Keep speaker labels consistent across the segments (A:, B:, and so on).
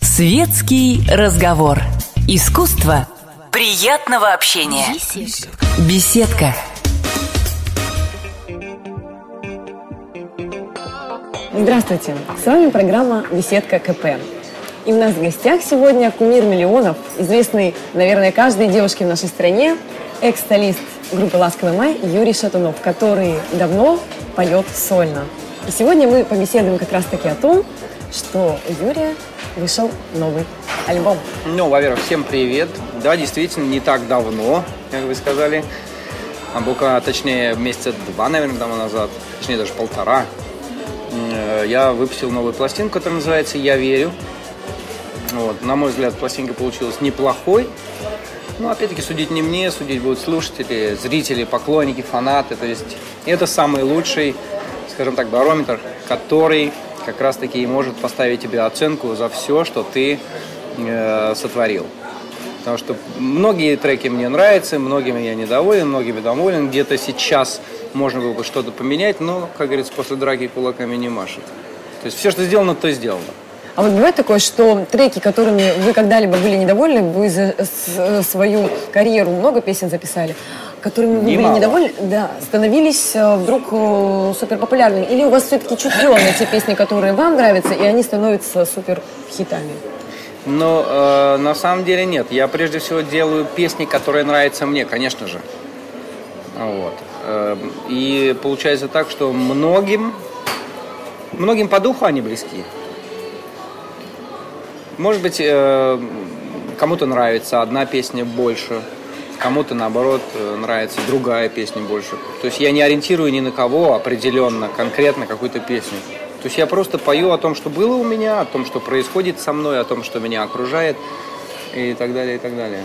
A: Светский разговор. Искусство приятного общения. Беседка.
B: Здравствуйте! С вами программа «Беседка КП». И у нас в гостях сегодня кумир миллионов, известный, наверное, каждой девушке в нашей стране, экс-солист группы «Ласковый май» Юрий Шатунов, который давно поет сольно. И сегодня мы побеседуем как раз-таки о том, что у Юрия вышел новый альбом.
C: Ну, во-первых, всем привет. Да, действительно, не так давно, как вы сказали. А буквально, точнее, месяца два, наверное, тому назад, точнее, даже полтора, э, я выпустил новую пластинку, которая называется «Я верю». Вот. На мой взгляд, пластинка получилась неплохой. Ну, опять-таки, судить не мне, судить будут слушатели, зрители, поклонники, фанаты. То есть это самый лучший, скажем так, барометр, который как раз-таки и может поставить тебе оценку за все, что ты э, сотворил. Потому что многие треки мне нравятся, многими я недоволен, многими доволен. Где-то сейчас можно было бы что-то поменять, но, как говорится, после драки кулаками не машет. То есть все, что сделано, то сделано.
B: А вот бывает такое, что треки, которыми вы когда-либо были недовольны, вы за свою карьеру много песен записали, которыми вы
C: Немало.
B: были недовольны, да, становились э, вдруг э, супер популярными? Или у вас все-таки чутье на те песни, которые вам нравятся, и они становятся супер хитами?
C: Но э, на самом деле нет. Я прежде всего делаю песни, которые нравятся мне, конечно же. Вот. Э, и получается так, что многим, многим по духу они близки. Может быть, э, кому-то нравится одна песня больше, кому-то наоборот э, нравится другая песня больше. То есть я не ориентирую ни на кого определенно, конкретно какую-то песню. То есть я просто пою о том, что было у меня, о том, что происходит со мной, о том, что меня окружает и так далее, и так далее.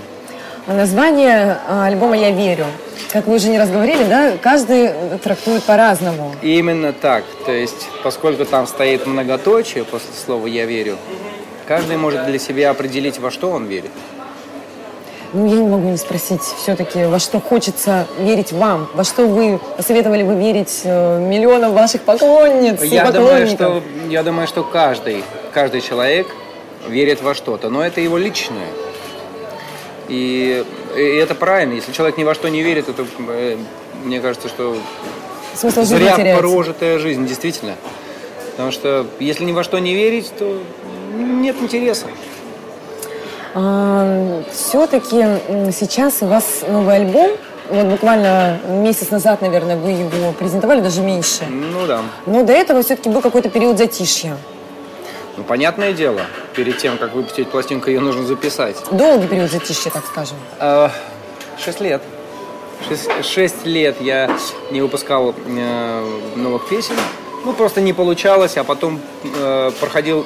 B: Название а, альбома «Я верю». Как вы уже не раз говорили, да, каждый трактует по-разному.
C: Именно так. То есть, поскольку там стоит многоточие после слова «я верю», каждый может для себя определить, во что он верит.
B: Ну, я не могу не спросить все-таки, во что хочется верить вам, во что вы посоветовали бы верить э, миллионам ваших поклонниц и
C: Я думаю, что, я думаю, что каждый, каждый человек верит во что-то, но это его личное. И, и это правильно. Если человек ни во что не верит, это, э, мне кажется, что
B: Смысл
C: зря
B: теряется.
C: прожитая жизнь, действительно. Потому что если ни во что не верить, то нет интереса.
B: все-таки сейчас у вас новый альбом. Вот буквально месяц назад, наверное, вы его презентовали, даже меньше.
C: Ну да.
B: Но до этого все-таки был какой-то период затишья.
C: Ну, понятное дело, перед тем, как выпустить пластинку, ее нужно записать.
B: Долгий период затишья, так скажем.
C: Э, Шесть лет. Шесть, шесть лет я не выпускал э, новых песен. Ну, просто не получалось, а потом э, проходил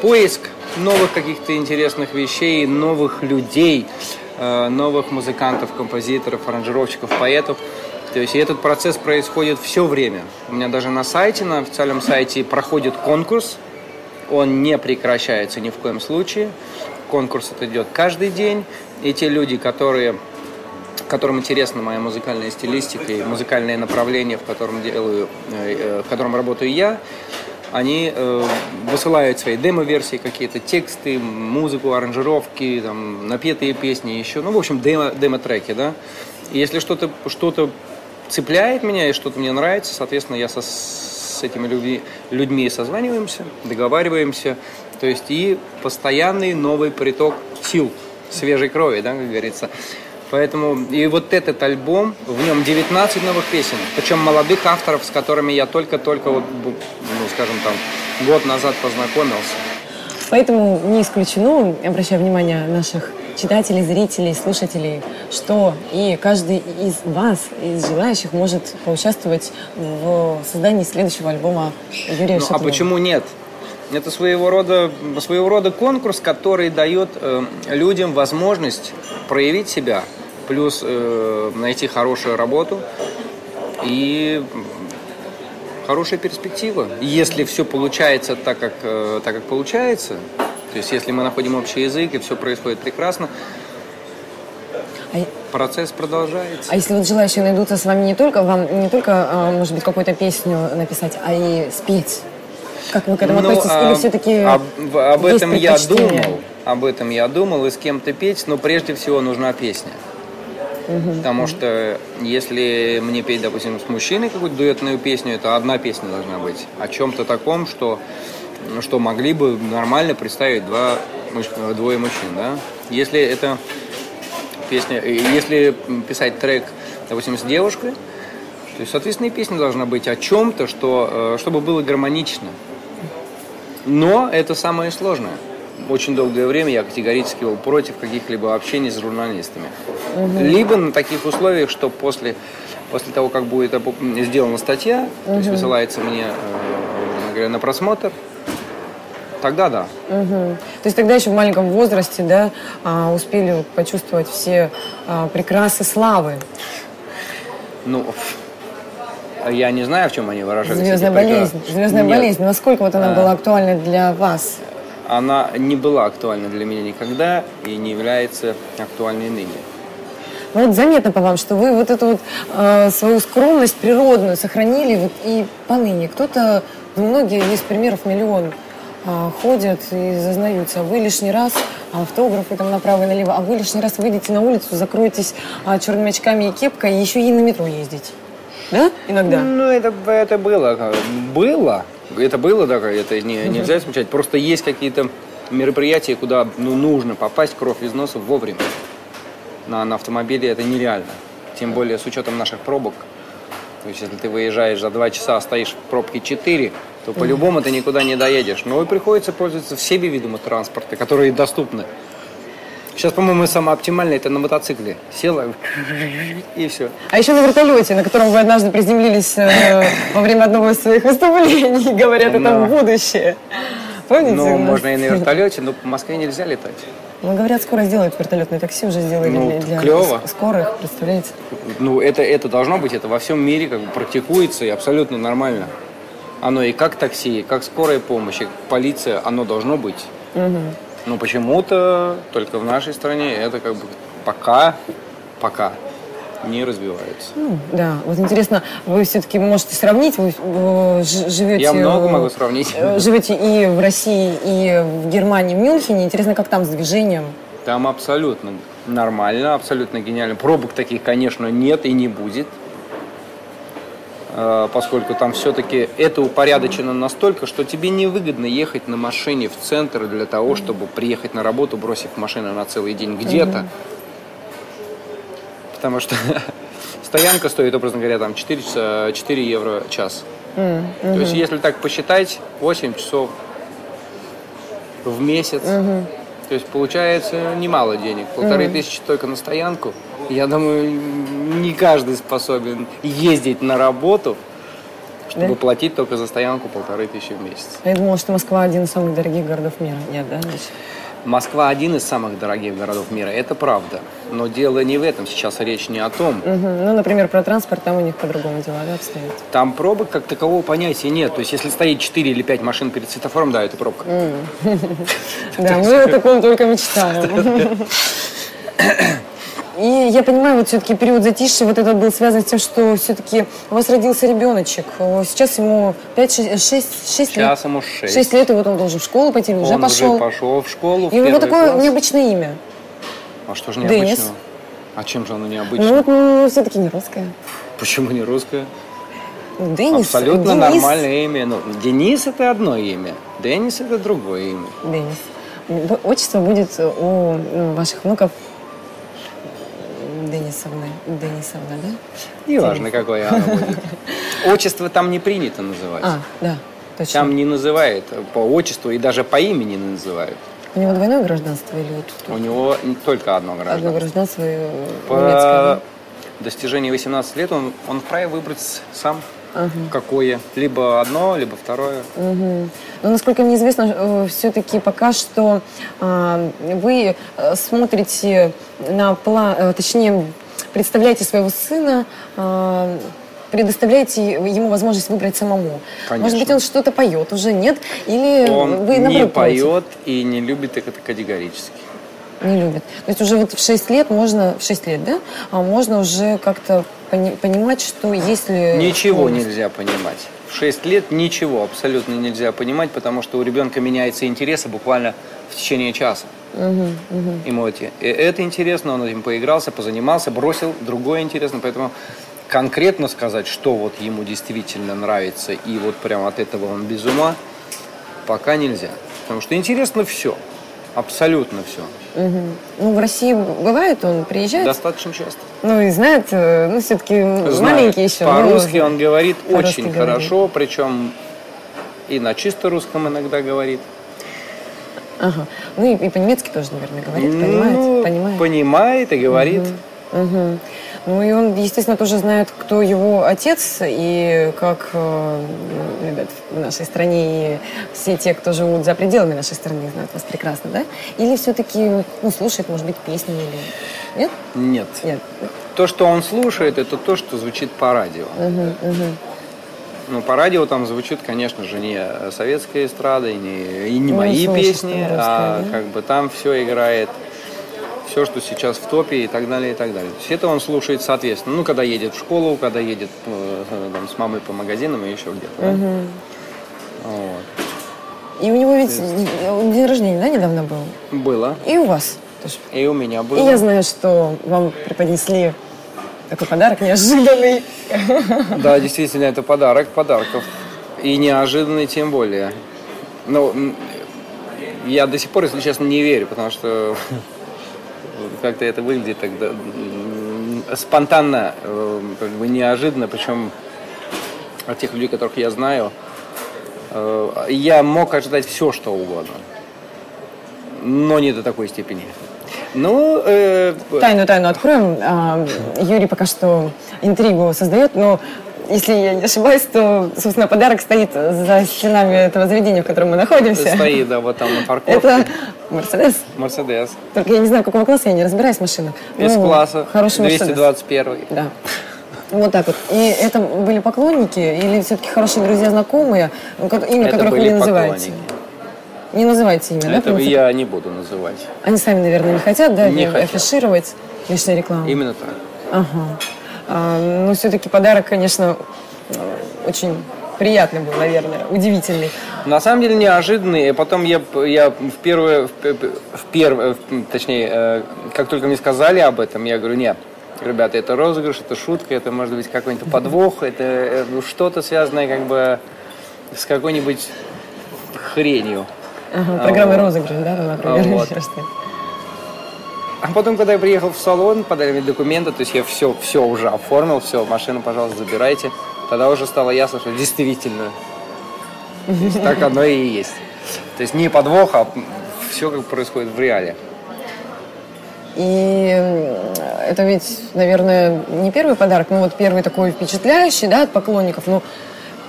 C: поиск новых каких-то интересных вещей, новых людей, э, новых музыкантов, композиторов, аранжировщиков, поэтов. То есть и этот процесс происходит все время. У меня даже на сайте, на официальном сайте проходит конкурс. Он не прекращается ни в коем случае. Конкурс это идет каждый день. И те люди, которые которым интересна моя музыкальная стилистика и музыкальное направление, в котором делаю, э, э, в котором работаю я, они э, высылают свои демо-версии, какие-то тексты, музыку, аранжировки, там, напетые песни еще, ну, в общем, демо, демо-треки, да. И если что-то что цепляет меня и что-то мне нравится, соответственно, я со, с этими людьми, людьми созваниваемся, договариваемся, то есть и постоянный новый приток сил, свежей крови, да, как говорится. Поэтому и вот этот альбом, в нем 19 новых песен, причем молодых авторов, с которыми я только-только, вот, ну, скажем там, год назад познакомился.
B: Поэтому не исключено, обращаю внимание наших читателей, зрителей, слушателей, что и каждый из вас, из желающих, может поучаствовать в создании следующего альбома Юрия
C: Ну, а
B: Шатунова.
C: почему нет? Это своего рода, своего рода конкурс, который дает э, людям возможность проявить себя, плюс э, найти хорошую работу и хорошая перспектива. Если все получается так, как, э, так, как получается, то есть если мы находим общий язык и все происходит прекрасно. Процесс продолжается.
B: А если вот желающие найдутся с вами не только, вам не только, а, может быть, какую-то песню написать, а и спеть? Как вы к этому ну, относитесь? Или а, все-таки
C: об, об этом я думал. Об этом я думал, и с кем-то петь, но прежде всего нужна песня. Угу, Потому угу. что если мне петь, допустим, с мужчиной какую-то дуэтную песню, это одна песня должна быть. О чем-то таком, что, что могли бы нормально представить два, двое мужчин. Да? Если это песня, если писать трек, допустим, с девушкой, то есть, соответственно, и песня должна быть о чем-то, что, э, чтобы было гармонично. Но это самое сложное очень долгое время я категорически был против каких-либо общений с журналистами. Угу. Либо на таких условиях, что после, после того, как будет сделана статья, угу. то есть высылается мне э, на просмотр, Тогда да.
B: Угу. То есть тогда еще в маленьком возрасте, да, а, успели почувствовать все а, прекрасы славы.
C: Ну, я не знаю, в чем они выражались.
B: Звездная болезнь. Звездная Нет. болезнь. Насколько вот она а, была актуальна для вас?
C: она не была актуальна для меня никогда и не является актуальной ныне.
B: Ну вот заметно по вам, что вы вот эту вот э, свою скромность природную сохранили вот и поныне. Кто-то, ну, многие, есть примеров миллион, э, ходят и зазнаются. Вы лишний раз автографы там направо и налево, а вы лишний раз выйдете на улицу, закроетесь э, черными очками и кепкой, и еще и на метро ездить. Да? Иногда?
C: Ну, это, это было. Было, это было, да, это не, нельзя исключать. Просто есть какие-то мероприятия, куда ну, нужно попасть кровь из носа вовремя. На, на автомобиле это нереально. Тем более с учетом наших пробок. То есть, если ты выезжаешь за два часа, а стоишь в пробке 4, то по-любому ты никуда не доедешь. Но и приходится пользоваться всеми видами транспорта, которые доступны. Сейчас, по-моему, самое оптимальное это на мотоцикле. Села и все.
B: А еще на вертолете, на котором вы однажды приземлились э, во время одного из своих выступлений, говорят, это будущее.
C: Помните? Ну, можно и на вертолете, но по Москве нельзя летать.
B: Ну, говорят, скоро сделают вертолетное такси, уже сделали ну, для, для
C: клево.
B: скорых, представляете?
C: Ну, это, это должно быть, это во всем мире как бы практикуется и абсолютно нормально. Оно и как такси, и как скорая помощь, и полиция, оно должно быть. Угу. Но почему-то только в нашей стране это как бы пока, пока не развивается.
B: Ну, да, вот интересно, вы все-таки можете сравнить, вы живете...
C: Я много могу сравнить.
B: Э, живете и в России, и в Германии, в Мюнхене. Интересно, как там с движением?
C: Там абсолютно нормально, абсолютно гениально. Пробок таких, конечно, нет и не будет. Э, поскольку там все-таки это упорядочено настолько, что тебе невыгодно ехать на машине в центр для того, чтобы приехать на работу, бросив машину на целый день где-то. Потому что стоянка стоит, образно говоря, там 4, часа, 4 евро час. Mm-hmm. То есть, если так посчитать, 8 часов в месяц. Mm-hmm. То есть, получается немало денег. Полторы mm-hmm. тысячи только на стоянку – я думаю, не каждый способен ездить на работу, чтобы да? платить только за стоянку полторы тысячи в месяц.
B: Я думала, что Москва один из самых дорогих городов мира. Нет, да?
C: Москва один из самых дорогих городов мира, это правда. Но дело не в этом, сейчас речь не о том.
B: Угу. Ну, например, про транспорт, там у них по-другому дела да, обстоят.
C: Там пробок как такового понятия нет. То есть, если стоит 4 или 5 машин перед светофором, да, это пробка.
B: Да, мы о таком только мечтаем. И я понимаю, вот все-таки период затишья вот этот был связан с тем, что все-таки у вас родился ребеночек. Сейчас ему 5, 6, 6, 6 лет.
C: Сейчас ему 6.
B: 6 лет, и вот он должен в школу пойти, или уже он пошел.
C: уже пошел в школу,
B: И у него такое класс. необычное имя.
C: А что же необычного? Денис. А чем же оно необычное?
B: Ну, вот, ну, все-таки не русское.
C: Почему не русское?
B: Ну, Денис.
C: Абсолютно Денис. нормальное имя. Ну, Денис это одно имя. Денис это другое имя.
B: Денис. Отчество будет у ну, ваших внуков Денисовны. Денисовна, да?
C: Неважно, какое оно будет. Отчество там не принято называть.
B: А, да, точно.
C: Там не называют по отчеству и даже по имени не называют.
B: У него двойное гражданство или
C: вот? У него только одно гражданство.
B: Одно гражданство
C: по немецкое, да? достижении 18 лет он, он вправе выбрать сам Ага. Какое? Либо одно, либо второе.
B: Угу. Но, насколько мне известно, э, все-таки пока что а, вы э, смотрите на план, э, точнее, представляете своего сына, а, предоставляете ему возможность выбрать самому.
C: Конечно.
B: Может быть, он что-то поет уже, нет? Или
C: он
B: вы
C: не поет и не любит это категорически.
B: Не любят. То есть уже вот в 6 лет можно, в 6 лет, да? А можно уже как-то пони- понимать, что если...
C: Ничего нельзя понимать. В 6 лет ничего абсолютно нельзя понимать, потому что у ребенка меняется интересы буквально в течение часа. Ему эти, э, это интересно, он этим поигрался, позанимался, бросил, другое интересно. Поэтому конкретно сказать, что вот ему действительно нравится, и вот прям от этого он без ума, пока нельзя. Потому что интересно все. Абсолютно все.
B: Ну, в России бывает, он приезжает,
C: Достаточно часто.
B: ну и знает, э, ну все-таки маленький еще. ну,
C: По-русски он говорит
B: по-русски
C: очень
B: говорит.
C: хорошо, причем и на чисто русском иногда говорит.
B: Ага. Ну и, и по-немецки тоже, наверное, говорит, понимает,
C: Ну,
B: понимает.
C: понимает и говорит.
B: Мгм. Ну и он, естественно, тоже знает, кто его отец и как э, любят в нашей стране и все те, кто живут за пределами нашей страны, знают вас прекрасно, да? Или все-таки ну, слушает, может быть, песни или... Нет?
C: Нет.
B: Нет.
C: То, что он слушает, это то, что звучит по радио. Ну, по радио там звучит, конечно же, не советская эстрада и не, и не
B: Ну,
C: мои
B: слышит
C: песни, а
B: да?
C: как бы там все играет, все, что сейчас в топе и так далее, и так далее. То есть это он слушает соответственно. Ну, когда едет в школу, когда едет э, там, с мамой по магазинам и еще где-то. да. Вот.
B: И у него ведь день рождения, да, недавно был?
C: Было.
B: И у вас тоже.
C: И у меня было.
B: И я знаю, что вам преподнесли такой подарок неожиданный.
C: Да, действительно, это подарок подарков. И неожиданный тем более. Но я до сих пор, если честно, не верю, потому что как-то это выглядит тогда спонтанно, э, как бы неожиданно, причем от тех людей, которых я знаю, э, я мог ожидать все, что угодно. Но не до такой степени. Ну, э,
B: Тайну, тайну откроем. А, Юрий пока что интригу создает, но если я не ошибаюсь, то, собственно, подарок стоит за стенами этого заведения, в котором мы находимся.
C: стоит, да, вот там на парковке.
B: Это Мерседес.
C: Мерседес.
B: Только я не знаю, какого класса, я не разбираюсь в машинах. Ну,
C: С-класса.
B: Хороший Мерседес.
C: 221.
B: Да. Вот так вот. И это были поклонники или все-таки хорошие друзья, знакомые, ко- имя
C: Это
B: которых вы
C: были
B: не называете?
C: поклонники.
B: Не называйте имя, да?
C: Этого
B: потому что
C: я не буду называть.
B: Они сами, наверное, не хотят, да,
C: Не хотят.
B: афишировать лишняя реклама.
C: Именно так.
B: Ага. А, ну, все-таки подарок, конечно, э, очень приятный был, наверное, удивительный.
C: На самом деле неожиданный. Потом я, я в первое, в, в первое, в- точнее, э, как только мне сказали об этом, я говорю, нет, ребята, это розыгрыш, это шутка, это может быть какой-нибудь подвох, это э, ну, что-то связанное как бы с какой-нибудь хренью.
B: Ага, программой
C: вот.
B: розыгрыш, да, например,
C: А вот. А потом, когда я приехал в салон, подали мне документы, то есть я все, все уже оформил, все, машину, пожалуйста, забирайте. Тогда уже стало ясно, что действительно так оно и есть. То есть не подвох, а все как происходит в реале.
B: И это ведь, наверное, не первый подарок, но вот первый такой впечатляющий, да, от поклонников. Ну,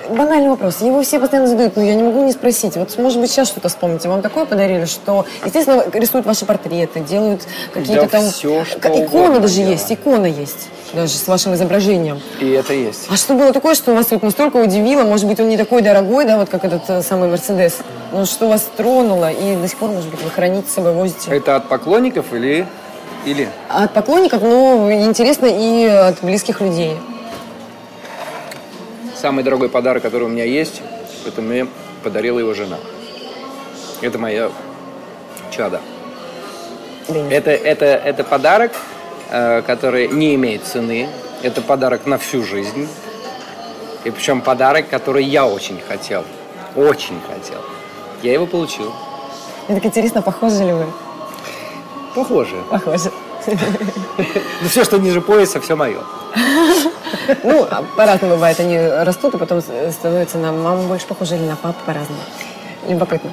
B: банальный вопрос. Его все постоянно задают, но я не могу не спросить. Вот, может быть, сейчас что-то вспомните. Вам такое подарили, что, естественно, рисуют ваши портреты, делают какие-то
C: Да
B: там...
C: всё, что
B: Икона даже
C: делают.
B: есть, икона есть, даже с вашим изображением.
C: И это есть.
B: А что было такое, что вас вот настолько удивило? Может быть, он не такой дорогой, да, вот как этот э, самый Мерседес. Но что вас тронуло и до сих пор, может быть, вы храните с собой, возите?
C: Это от поклонников или... или?
B: От поклонников, ну, интересно и от близких людей.
C: Самый дорогой подарок, который у меня есть, это мне подарила его жена. Это моя чада.
B: Денис.
C: Это, это, это подарок, э, который не имеет цены. Это подарок на всю жизнь. И причем подарок, который я очень хотел. Очень хотел. Я его получил.
B: Так интересно, похожи ли вы?
C: Похоже.
B: Похожи.
C: Ну, все, что ниже пояса, все мое.
B: Ну, а по-разному бывает. Они растут, и потом с- становятся на маму больше похожи или на папу по-разному. Любопытно.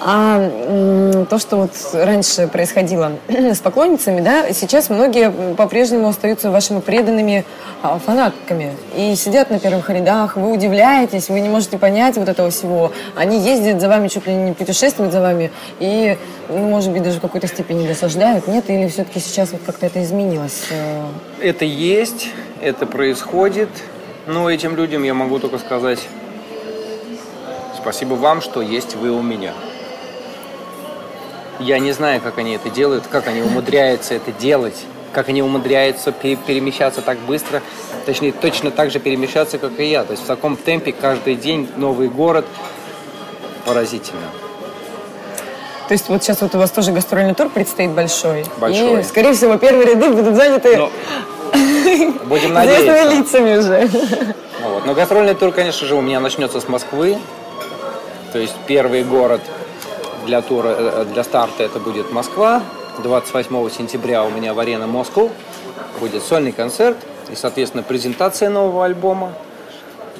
B: А то, что вот раньше происходило с поклонницами, да, сейчас многие по-прежнему остаются вашими преданными а, фанатками. И сидят на первых рядах, вы удивляетесь, вы не можете понять вот этого всего. Они ездят за вами, чуть ли не путешествуют за вами, и, ну, может быть, даже в какой-то степени досаждают, нет? Или все-таки сейчас вот как-то это изменилось? э,
C: Это есть, это происходит. Но этим людям я могу только сказать спасибо вам, что есть вы у меня. Я не знаю, как они это делают, как они умудряются это делать, как они умудряются перемещаться так быстро, точнее, точно так же перемещаться, как и я. То есть в таком темпе каждый день новый город. Поразительно.
B: То есть вот сейчас вот у вас тоже гастрольный тур предстоит большой.
C: Большой.
B: И, скорее всего, первые ряды будут заняты Но...
C: Будем надеяться.
B: лицами уже.
C: Вот. Но гастрольный тур, конечно же, у меня начнется с Москвы. То есть первый город для тура, э, для старта это будет Москва. 28 сентября у меня в арена Москва будет сольный концерт и, соответственно, презентация нового альбома.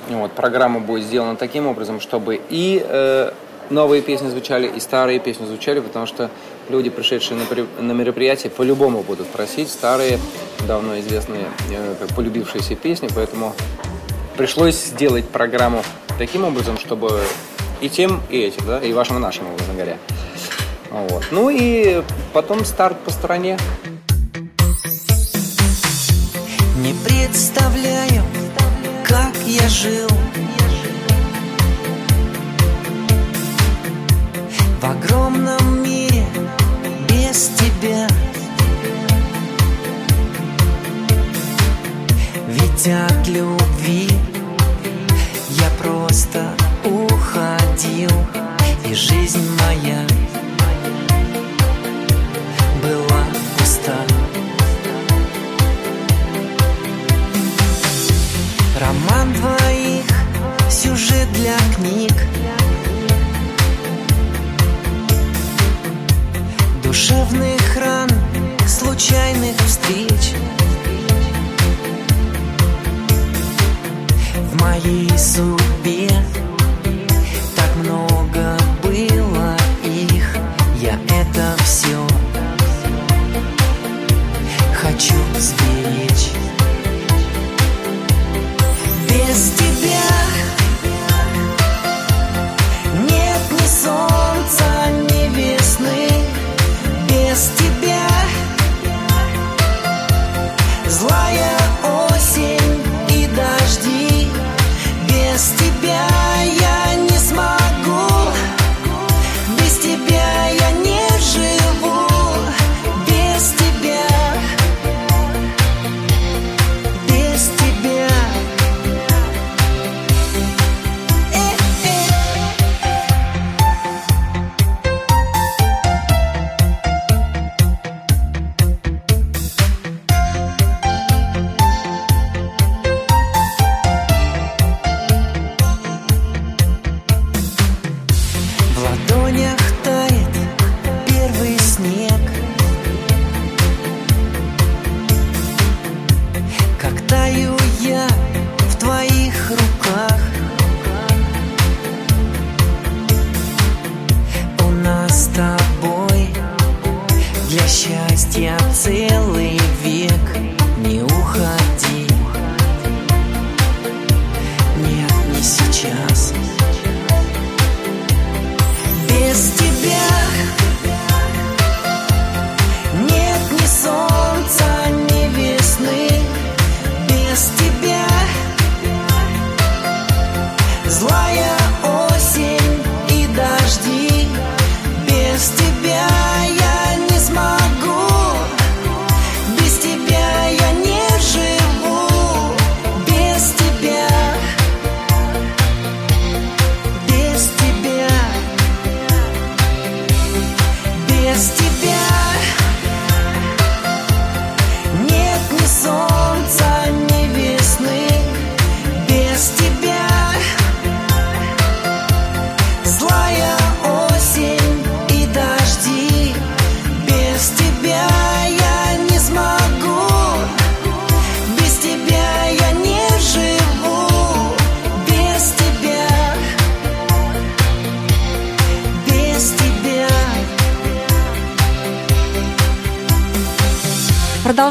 C: Вот, программа будет сделана таким образом, чтобы и э, новые песни звучали, и старые песни звучали, потому что люди, пришедшие на, на мероприятие, по-любому будут просить старые, давно известные, э, полюбившиеся песни, поэтому пришлось сделать программу таким образом, чтобы и тем, и этим, да, и вашим, и нашим, образно говоря. Вот. Ну и потом старт по стране.
D: Не представляю, как я жил В огромном мире Ведь от любви. Я просто уходил И жизнь моя была пуста. Роман двоих, сюжет для книг. Душевных ран, случайных встреч моей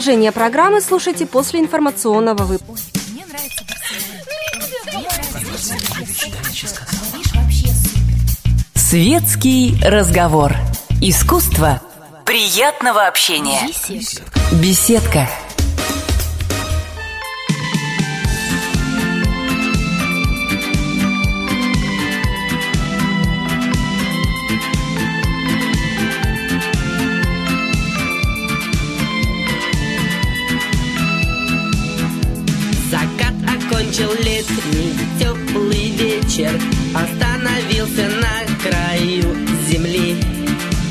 E: Продолжение программы слушайте после информационного выпуска.
A: Светский разговор. Искусство приятного общения. Беседка.
F: Летний теплый вечер Остановился на краю земли.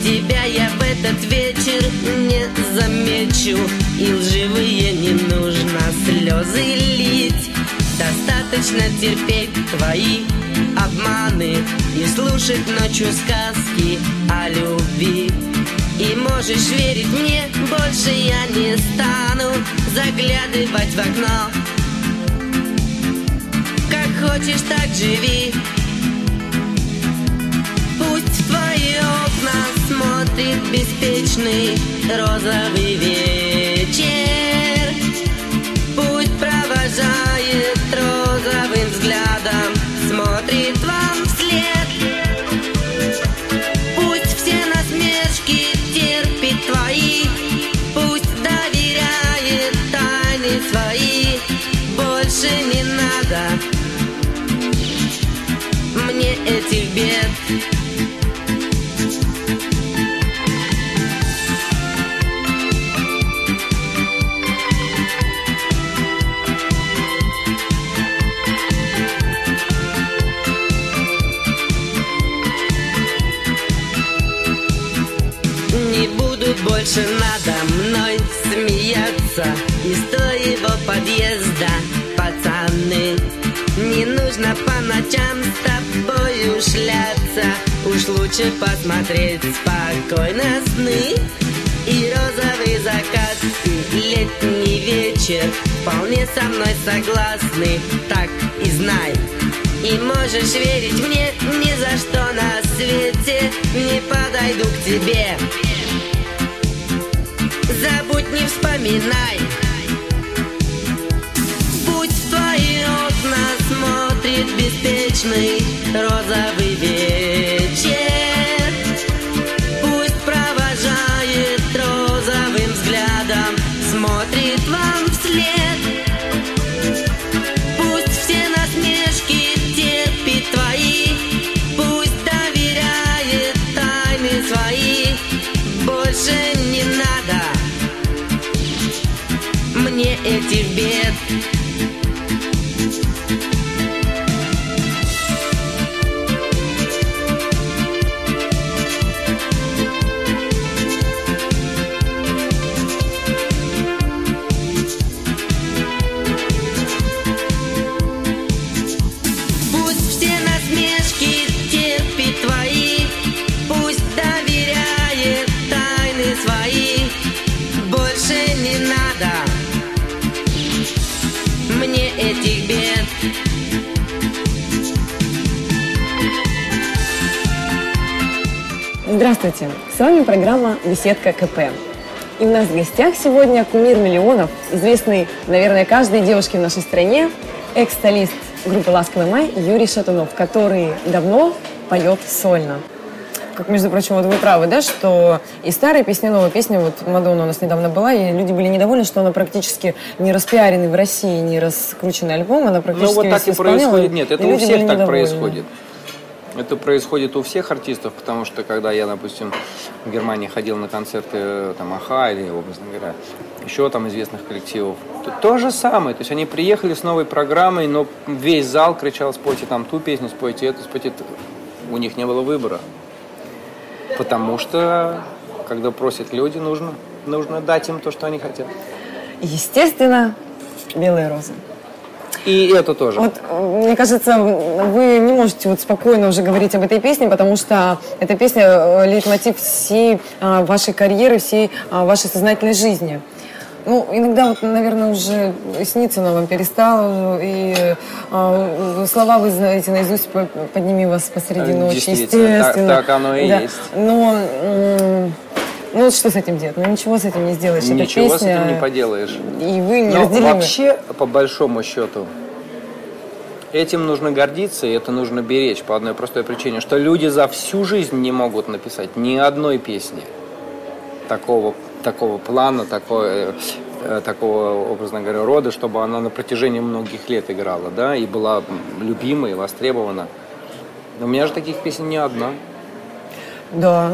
F: Тебя я в этот вечер не замечу И лживые не нужно слезы лить. Достаточно терпеть твои обманы И слушать ночью сказки о любви. И можешь верить мне, больше я не стану заглядывать в окно. Хочешь, так живи. Пусть в твои окна смотрит беспечный розовый вечер. Этих бед. Не буду больше надо мной смеяться Из твоего подъезда, пацаны Не нужно по ночам с тобою шляться Уж лучше посмотреть спокойно сны И розовый закат, и летний вечер Вполне со мной согласны, так и знай и можешь верить мне, ни за что на свете не подойду к тебе. Забудь, не вспоминай. Беспечный розовый вечер.
B: С вами программа «Беседка КП». И у нас в гостях сегодня кумир миллионов, известный, наверное, каждой девушке в нашей стране, экс-солист группы «Ласковый май» Юрий Шатунов, который давно поет сольно. Как, между прочим, вот вы правы, да, что и старые песни, и новые песни, вот Мадонна у нас недавно была, и люди были недовольны, что она практически не распиаренный в России, не раскрученный альбом, она
C: Ну
B: практически
C: вот так и происходит. Нет, это
B: и
C: у всех так
B: недовольны.
C: происходит. Это происходит у всех артистов, потому что когда я, допустим, в Германии ходил на концерты э, там Аха или, образно говоря, еще там известных коллективов, то, то же самое. То есть они приехали с новой программой, но весь зал кричал, спойте там ту песню, спойте эту, спойте эту. У них не было выбора. Потому что, когда просят люди, нужно, нужно дать им то, что они хотят.
B: Естественно, «Белые розы».
C: И это тоже.
B: Вот, э, мне кажется, вы не можете вот спокойно уже говорить об этой песне, потому что эта песня э, лейтмотив всей а, вашей карьеры, всей а, вашей сознательной жизни. Ну, иногда вот, наверное, уже снится она вам перестала, и а, слова вы знаете наизусть по- «Подними вас посреди
C: Э,
B: ночи»,
C: действительно, так-
B: естественно.
C: так оно и
B: Да.
C: есть.
B: Но, м, ну, что с этим делать? Ну, ничего с этим не сделаешь. Эта
C: Ничего с
B: песня,
C: этим не поделаешь.
B: И вы
C: Но
B: неразделимы.
C: вообще, по большому счету, этим нужно гордиться, и это нужно беречь по одной простой причине, что люди за всю жизнь не могут написать ни одной песни такого, такого плана, такой, э, такого, образно говоря, рода, чтобы она на протяжении многих лет играла, да, и была любима и востребована. У меня же таких песен не одна.
B: Да,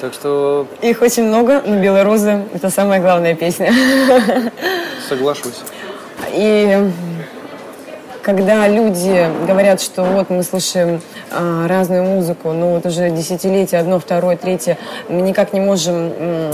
C: Так что
B: Их очень много, но «Белые розы» — это самая главная песня.
C: соглашусь.
B: И когда люди говорят, что вот мы слушаем а, разную музыку, но вот уже десятилетия, одно, второе, третье, мы никак не можем м,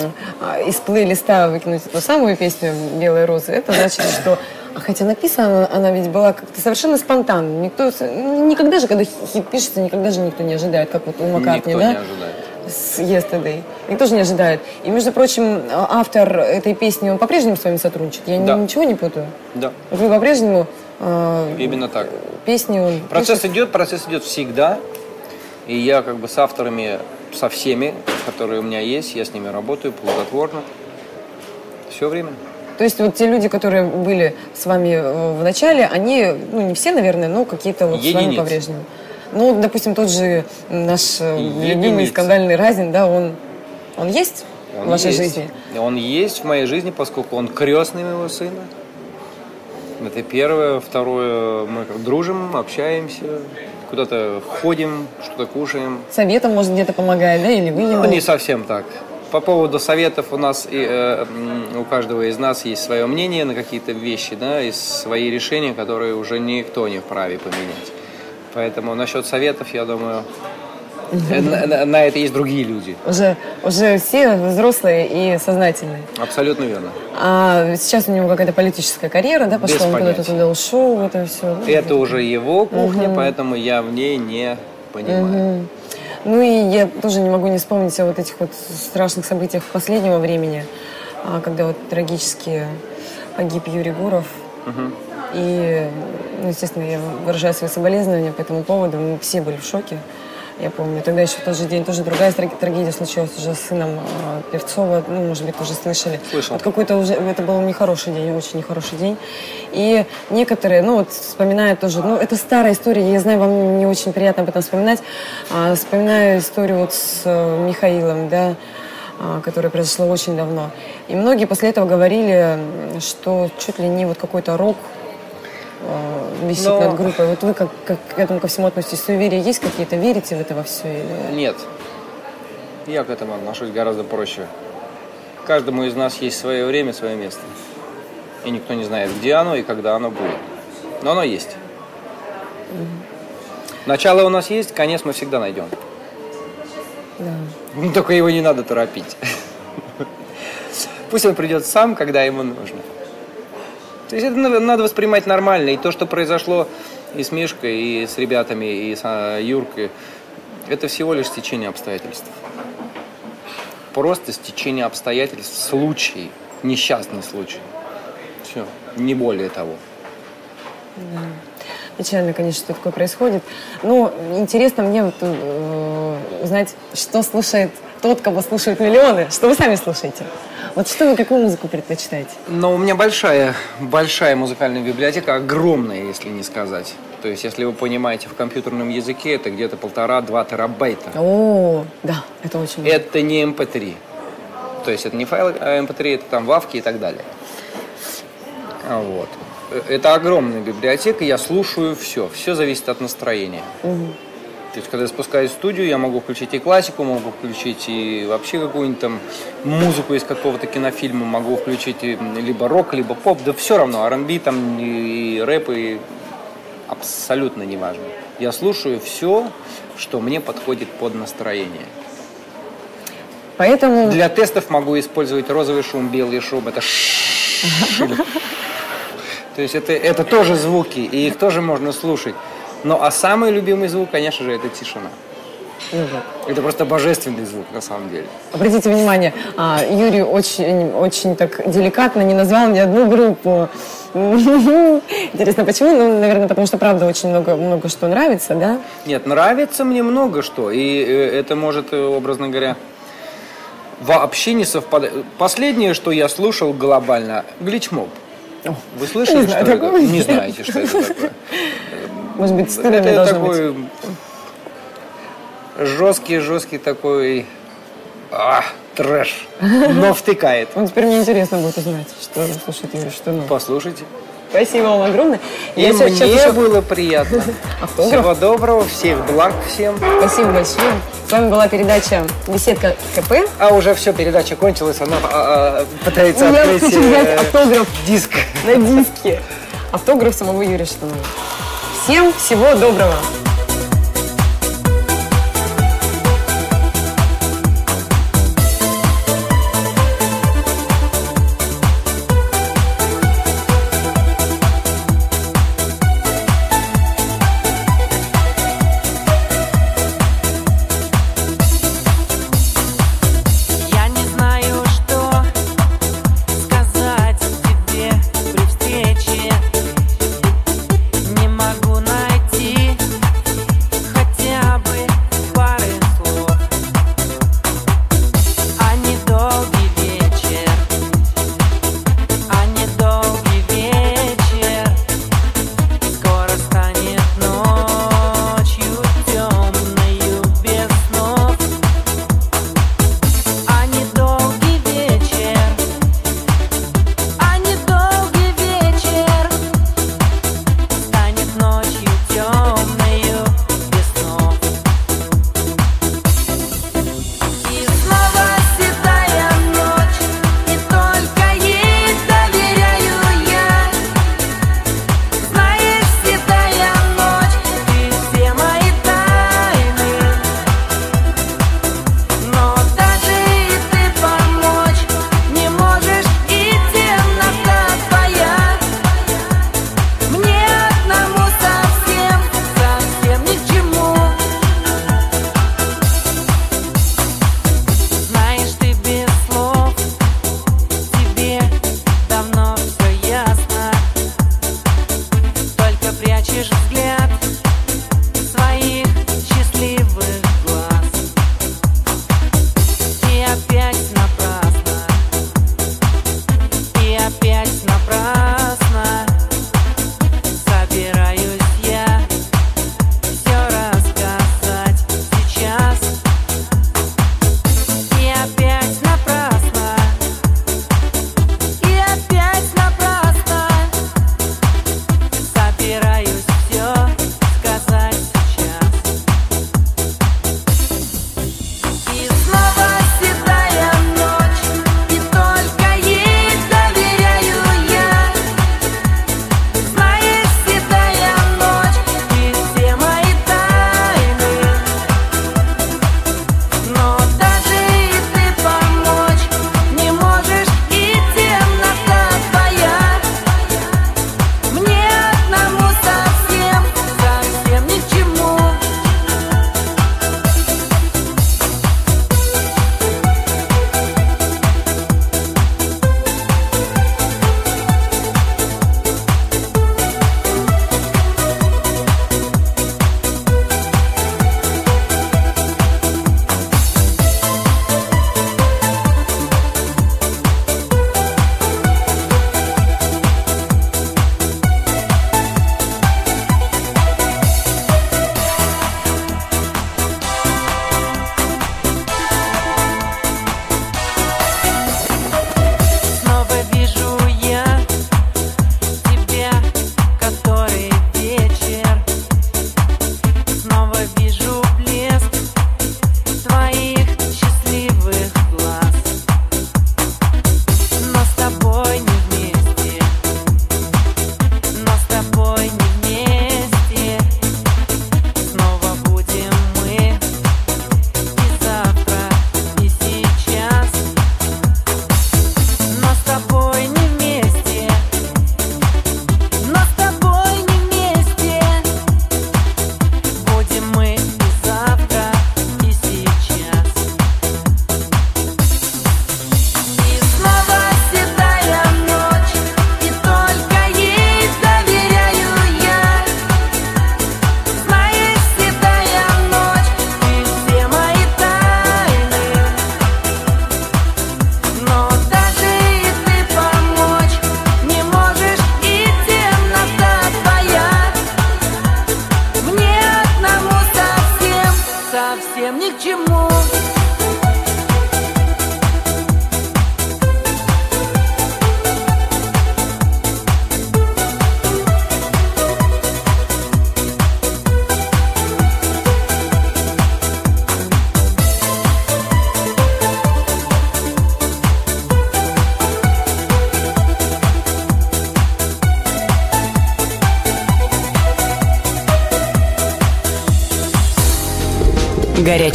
B: из плейлиста выкинуть эту самую песню «Белые розы», это значит, что а хотя написана она ведь была как-то совершенно спонтанно. Никто, ну, никогда же, когда хит пишется, никогда же никто не ожидает, как вот у Маккартни,
C: Никто
B: да?
C: не ожидает.
B: С Yesterday. Никто же не ожидает. И, между прочим, а- автор этой песни, он по-прежнему с вами сотрудничает? Я
C: Да.
B: ничего не путаю?
C: Да,
B: вы по-прежнему э,
C: именно так.
B: песни он
C: Процесс
B: пишет?
C: идет, процесс идет всегда. И я как бы с авторами, со всеми, которые у меня есть, я с ними работаю плодотворно. Все время.
B: То есть вот те люди, которые были с вами э, в начале, они, ну не все, наверное, но какие-то вот с вами
C: Единицы.
B: по-прежнему. Ну, допустим, тот же наш э, любимый скандальный Разин, да, он, он есть
C: Он
B: в вашей
C: есть.
B: жизни?
C: Он есть в моей жизни, поскольку он крестный моего сына. Это первое. Второе, мы как дружим, общаемся, куда-то ходим, что-то кушаем.
B: Советом, может, где-то помогает, да, или вы ему?
C: Ну, не совсем так. По поводу советов у нас и, э, у каждого из нас есть свое мнение на какие-то вещи, да, и свои решения, которые уже никто не вправе поменять. Поэтому насчет советов, я думаю, э, на, на- на это есть другие люди.
B: Уже, уже все взрослые и сознательные.
C: Абсолютно верно.
B: А сейчас у него какая-то политическая карьера, да, пошла, он куда-то туда ушел, это все.
C: Это уже его кухня, поэтому я в ней не понимаю.
B: Ну и я тоже не могу не вспомнить о вот этих вот страшных событиях последнего времени, а, когда вот трагически погиб Юрий Гуров. И, ну, естественно, я выражаю свои соболезнования по этому поводу. Мы все были в шоке. Я помню, тогда еще в тот же день тоже другая траг- трагедия случилась уже с сыном а, Певцова. Ну, может быть, тоже слышали.
C: Слышал.
B: Вот какой-то уже, это был нехороший день, очень нехороший день. И некоторые, ну вот вспоминают тоже, ну это старая история, я знаю, вам не очень приятно об этом вспоминать. А, вспоминаю историю вот с э, Михаилом, да, а, которая произошла очень давно. И многие после этого говорили, что чуть ли не вот какой-то рок э, висит
C: Но-
B: над группой. Вот вы как, как к этому ко всему относитесь? Суеверия есть какие-то? Верите в это во все? Или...
C: Нет. Я к этому отношусь гораздо проще. Каждому из нас есть свое время, свое место. И никто не знает, где оно и когда оно будет. Но оно есть. Начало у нас есть, конец мы всегда найдем.
B: Да.
C: Только его не надо торопить. Пусть он придет сам, когда ему нужно. То есть это надо воспринимать нормально. И то, что произошло и с Мишкой, и с ребятами, и с а, Юркой, это всего лишь стечение обстоятельств. Просто стечение обстоятельств, случай, несчастный случай. Все, не более того.
B: Печально, конечно, что такое происходит. Но интересно мне вот, э, узнать, что слушает тот, кого слушают миллионы. Что вы сами слушаете? Вот что вы, какую музыку предпочитаете?
C: Но у меня большая, большая музыкальная библиотека, огромная, если не сказать. То есть, если вы понимаете, в компьютерном языке это где-то полтора-два терабайта.
B: О, да, это очень много.
C: Это не MP3. То есть, это не файл а MP3, это там вавки и так далее. А Вот. Э, Это огромная библиотека, я слушаю все. Все зависит от настроения. То есть, когда я спускаюсь в студию, я могу включить и классику, могу включить и вообще какую-нибудь там музыку из какого-то кинофильма, могу включить либо рок, либо поп, да все равно, R&B там и, и рэп, и абсолютно неважно. Я слушаю все, что мне подходит под настроение.
B: Поэтому
C: Для тестов могу использовать розовый шум, белый шум, это. То есть это, это тоже звуки, и их тоже можно слушать. Ну а самый любимый звук, конечно же, это тишина.
B: вот.
C: Это просто божественный звук на самом деле.
B: Обратите внимание, а, Юрий очень, очень так деликатно не назвал ни одну группу. Интересно, почему? Ну, наверное, потому что, правда, очень много, много что нравится, да?
C: Нет, нравится мне много что, и э, это может, э, образно говоря, вообще не совпадать. Последнее, что я слушал глобально, гличмоб. Вы слышали,
B: Не знаю
C: что это?
B: такого.
C: Не знаете, что это такое.
B: Может быть, стыдно
C: Это
B: должно быть.
C: такой жесткий, жесткий такой а, трэш, но втыкает.
B: Ну, теперь мне интересно будет узнать, что слушает Юрий, что ну.
C: Послушайте.
B: Спасибо вам огромное.
C: И
B: Я
C: мне
B: еще-
C: было приятно.
B: Автограф.
C: Всего доброго, всех благ всем.
B: Спасибо большое. С вами была передача «Беседка КП».
C: А уже все, передача кончилась, она а, а, пытается
B: Я
C: открыть
B: хочу взять
C: э,
B: автограф
C: диск.
B: на диске. Автограф самого Юрия Штанова.
G: Всем всего доброго!